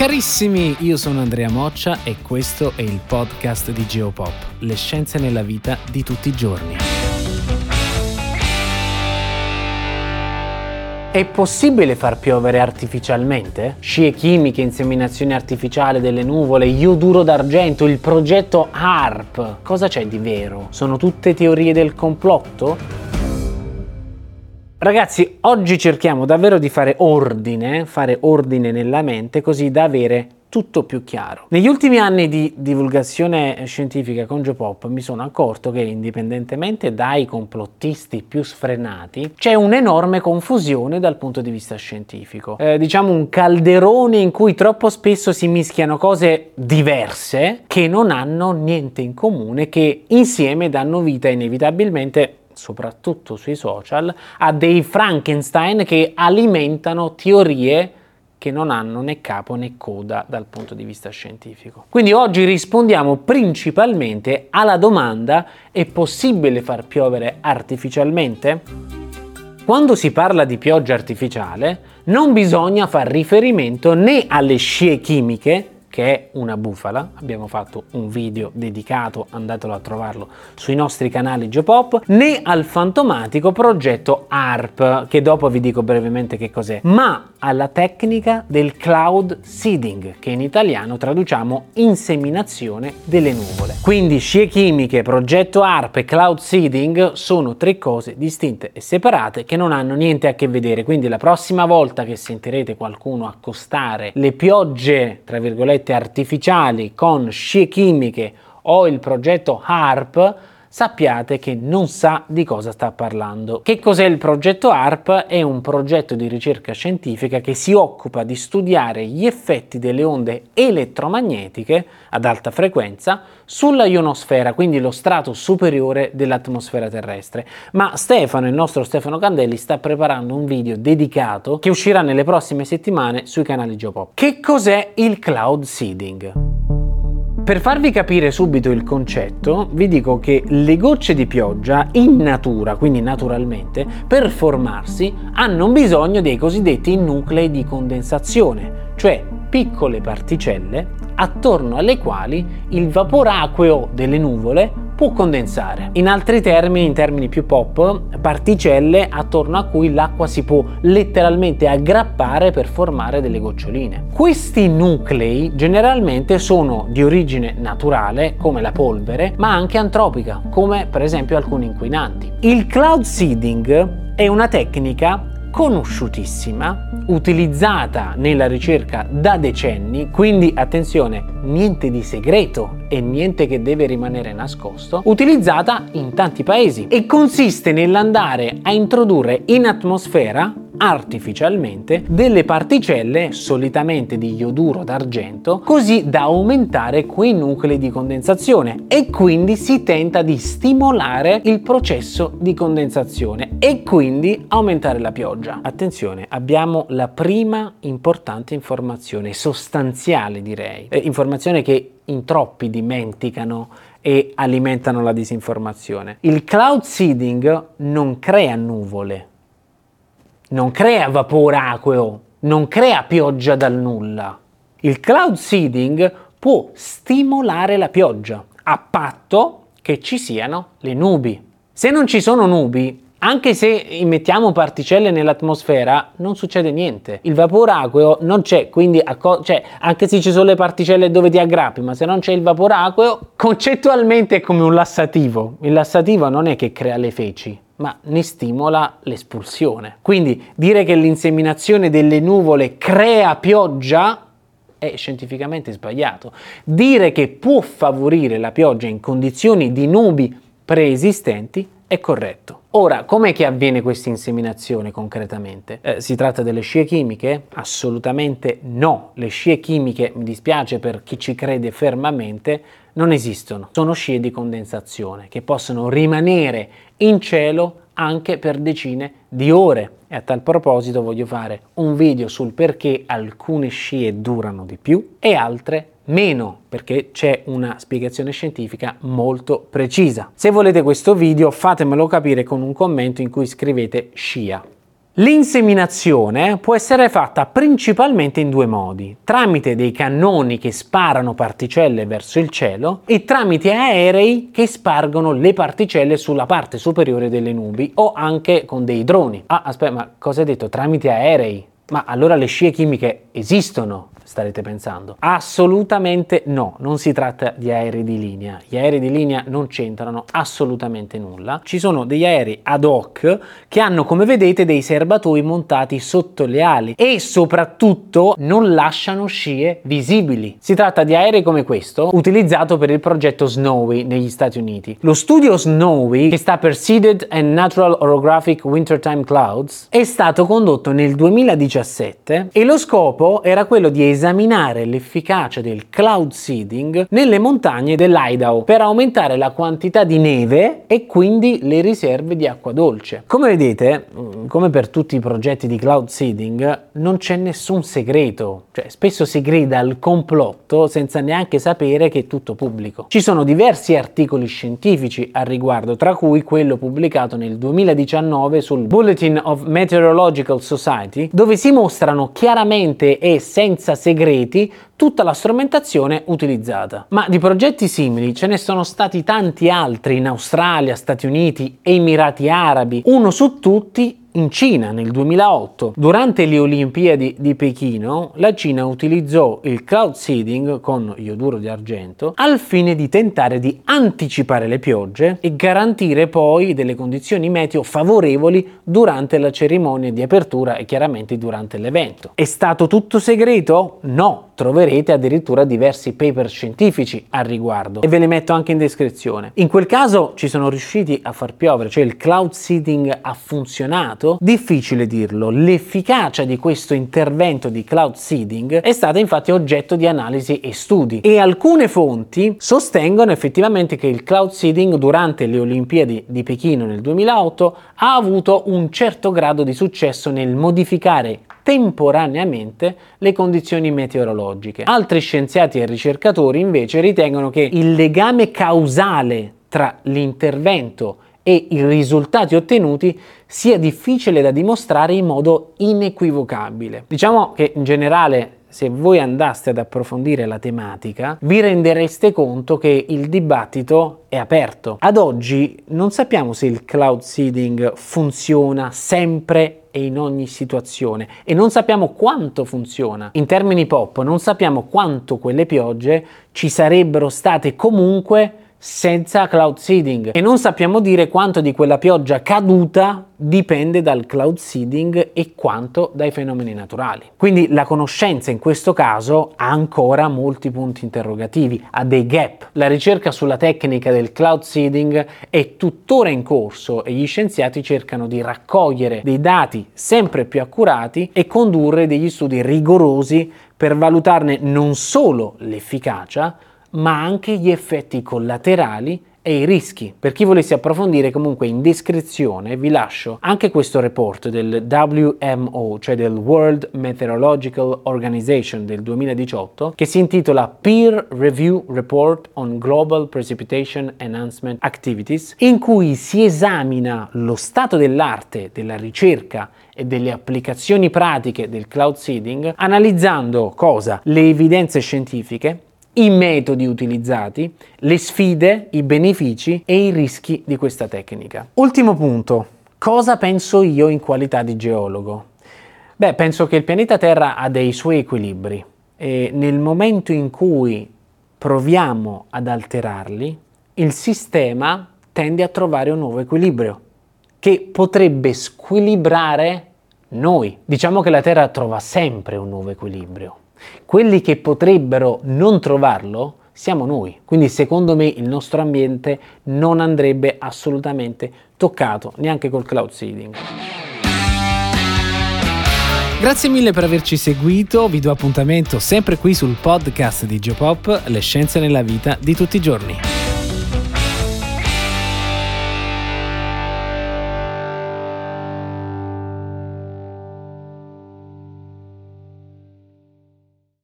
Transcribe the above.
Carissimi, io sono Andrea Moccia e questo è il podcast di Geopop, le scienze nella vita di tutti i giorni. È possibile far piovere artificialmente? Scie chimiche, inseminazione artificiale delle nuvole, ioduro d'argento, il progetto HARP. Cosa c'è di vero? Sono tutte teorie del complotto? Ragazzi, oggi cerchiamo davvero di fare ordine, fare ordine nella mente così da avere tutto più chiaro. Negli ultimi anni di divulgazione scientifica con Geopop mi sono accorto che indipendentemente dai complottisti più sfrenati c'è un'enorme confusione dal punto di vista scientifico. Eh, diciamo un calderone in cui troppo spesso si mischiano cose diverse che non hanno niente in comune, che insieme danno vita inevitabilmente soprattutto sui social, a dei Frankenstein che alimentano teorie che non hanno né capo né coda dal punto di vista scientifico. Quindi oggi rispondiamo principalmente alla domanda è possibile far piovere artificialmente? Quando si parla di pioggia artificiale non bisogna far riferimento né alle scie chimiche che è una bufala. Abbiamo fatto un video dedicato, andatelo a trovarlo sui nostri canali Geopop, né al fantomatico progetto ARP, che dopo vi dico brevemente che cos'è, ma alla tecnica del cloud seeding, che in italiano traduciamo inseminazione delle nuvole. Quindi scie chimiche, progetto ARP e cloud seeding sono tre cose distinte e separate che non hanno niente a che vedere. Quindi la prossima volta che sentirete qualcuno accostare le piogge, tra virgolette, artificiali con scie chimiche o il progetto HARP, sappiate che non sa di cosa sta parlando. Che cos'è il progetto ARP? È un progetto di ricerca scientifica che si occupa di studiare gli effetti delle onde elettromagnetiche ad alta frequenza sulla ionosfera, quindi lo strato superiore dell'atmosfera terrestre. Ma Stefano, il nostro Stefano Candelli, sta preparando un video dedicato che uscirà nelle prossime settimane sui canali Geopop. Che cos'è il cloud seeding? Per farvi capire subito il concetto, vi dico che le gocce di pioggia in natura, quindi naturalmente, per formarsi hanno bisogno dei cosiddetti nuclei di condensazione, cioè piccole particelle attorno alle quali il vapore acqueo delle nuvole può condensare. In altri termini, in termini più pop, particelle attorno a cui l'acqua si può letteralmente aggrappare per formare delle goccioline. Questi nuclei generalmente sono di origine naturale, come la polvere, ma anche antropica, come per esempio alcuni inquinanti. Il cloud seeding è una tecnica conosciutissima, utilizzata nella ricerca da decenni, quindi attenzione, niente di segreto e niente che deve rimanere nascosto, utilizzata in tanti paesi. E consiste nell'andare a introdurre in atmosfera artificialmente delle particelle, solitamente di ioduro d'argento, così da aumentare quei nuclei di condensazione e quindi si tenta di stimolare il processo di condensazione e quindi aumentare la pioggia. Attenzione, abbiamo la prima importante informazione, sostanziale direi, eh, informazione che in troppi dimenticano e alimentano la disinformazione. Il cloud seeding non crea nuvole, non crea vapore acqueo, non crea pioggia dal nulla. Il cloud seeding può stimolare la pioggia a patto che ci siano le nubi. Se non ci sono nubi, anche se immettiamo particelle nell'atmosfera, non succede niente. Il vapore acqueo non c'è, quindi acco- cioè, anche se ci sono le particelle dove ti aggrappi, ma se non c'è il vapore acqueo, concettualmente è come un lassativo. Il lassativo non è che crea le feci, ma ne stimola l'espulsione. Quindi dire che l'inseminazione delle nuvole crea pioggia è scientificamente sbagliato. Dire che può favorire la pioggia in condizioni di nubi preesistenti è corretto. Ora, com'è che avviene questa inseminazione concretamente? Eh, si tratta delle scie chimiche? Assolutamente no. Le scie chimiche, mi dispiace per chi ci crede fermamente, non esistono. Sono scie di condensazione che possono rimanere in cielo anche per decine di ore. E a tal proposito voglio fare un video sul perché alcune scie durano di più e altre meno, perché c'è una spiegazione scientifica molto precisa. Se volete questo video fatemelo capire con un commento in cui scrivete scia. L'inseminazione può essere fatta principalmente in due modi, tramite dei cannoni che sparano particelle verso il cielo e tramite aerei che spargono le particelle sulla parte superiore delle nubi o anche con dei droni. Ah, aspetta, ma cosa hai detto? Tramite aerei? Ma allora le scie chimiche esistono? Starete pensando. Assolutamente no, non si tratta di aerei di linea. Gli aerei di linea non c'entrano assolutamente nulla. Ci sono degli aerei ad hoc che hanno, come vedete, dei serbatoi montati sotto le ali e soprattutto non lasciano scie visibili. Si tratta di aerei come questo, utilizzato per il progetto Snowy negli Stati Uniti. Lo studio Snowy, che sta per Seeded and Natural Orographic Wintertime Clouds, è stato condotto nel 2017 e lo scopo era quello di esaminare esaminare l'efficacia del cloud seeding nelle montagne dell'Idaho per aumentare la quantità di neve e quindi le riserve di acqua dolce. Come vedete, mm, come per tutti i progetti di cloud seeding, non c'è nessun segreto, cioè spesso si grida al complotto senza neanche sapere che è tutto pubblico. Ci sono diversi articoli scientifici al riguardo, tra cui quello pubblicato nel 2019 sul Bulletin of Meteorological Society, dove si mostrano chiaramente e senza segreto segreti tutta la strumentazione utilizzata. Ma di progetti simili ce ne sono stati tanti altri in Australia, Stati Uniti, Emirati Arabi. Uno su tutti in Cina nel 2008. Durante le Olimpiadi di Pechino, la Cina utilizzò il cloud seeding con ioduro di argento al fine di tentare di anticipare le piogge e garantire poi delle condizioni meteo favorevoli durante la cerimonia di apertura e chiaramente durante l'evento. È stato tutto segreto? No, troverete addirittura diversi paper scientifici al riguardo e ve li metto anche in descrizione. In quel caso ci sono riusciti a far piovere, cioè il cloud seeding ha funzionato dato? Difficile dirlo. L'efficacia di questo intervento di cloud seeding è stata infatti oggetto di analisi e studi e alcune fonti sostengono effettivamente che il cloud seeding durante le Olimpiadi di Pechino nel 2008 ha avuto un certo grado di successo nel modificare temporaneamente le condizioni meteorologiche. Altri scienziati e ricercatori invece ritengono che il legame causale tra l'intervento e i risultati ottenuti sia difficile da dimostrare in modo inequivocabile. Diciamo che in generale se voi andaste ad approfondire la tematica, vi rendereste conto che il dibattito è aperto. Ad oggi non sappiamo se il cloud seeding funziona sempre e in ogni situazione e non sappiamo quanto funziona. In termini pop, non sappiamo quanto quelle piogge ci sarebbero state comunque senza cloud seeding e non sappiamo dire quanto di quella pioggia caduta dipende dal cloud seeding e quanto dai fenomeni naturali. Quindi la conoscenza in questo caso ha ancora molti punti interrogativi, ha dei gap. La ricerca sulla tecnica del cloud seeding è tuttora in corso e gli scienziati cercano di raccogliere dei dati sempre più accurati e condurre degli studi rigorosi per valutarne non solo l'efficacia, ma anche gli effetti collaterali e i rischi. Per chi volesse approfondire comunque in descrizione vi lascio anche questo report del WMO, cioè del World Meteorological Organization del 2018, che si intitola Peer Review Report on Global Precipitation Enhancement Activities, in cui si esamina lo stato dell'arte della ricerca e delle applicazioni pratiche del cloud seeding, analizzando cosa? Le evidenze scientifiche, i metodi utilizzati, le sfide, i benefici e i rischi di questa tecnica. Ultimo punto, cosa penso io in qualità di geologo? Beh, penso che il pianeta Terra ha dei suoi equilibri e nel momento in cui proviamo ad alterarli, il sistema tende a trovare un nuovo equilibrio che potrebbe squilibrare noi. Diciamo che la Terra trova sempre un nuovo equilibrio. Quelli che potrebbero non trovarlo siamo noi. Quindi secondo me il nostro ambiente non andrebbe assolutamente toccato neanche col cloud seeding. Grazie mille per averci seguito, vi do appuntamento sempre qui sul podcast di Geopop, le scienze nella vita di tutti i giorni.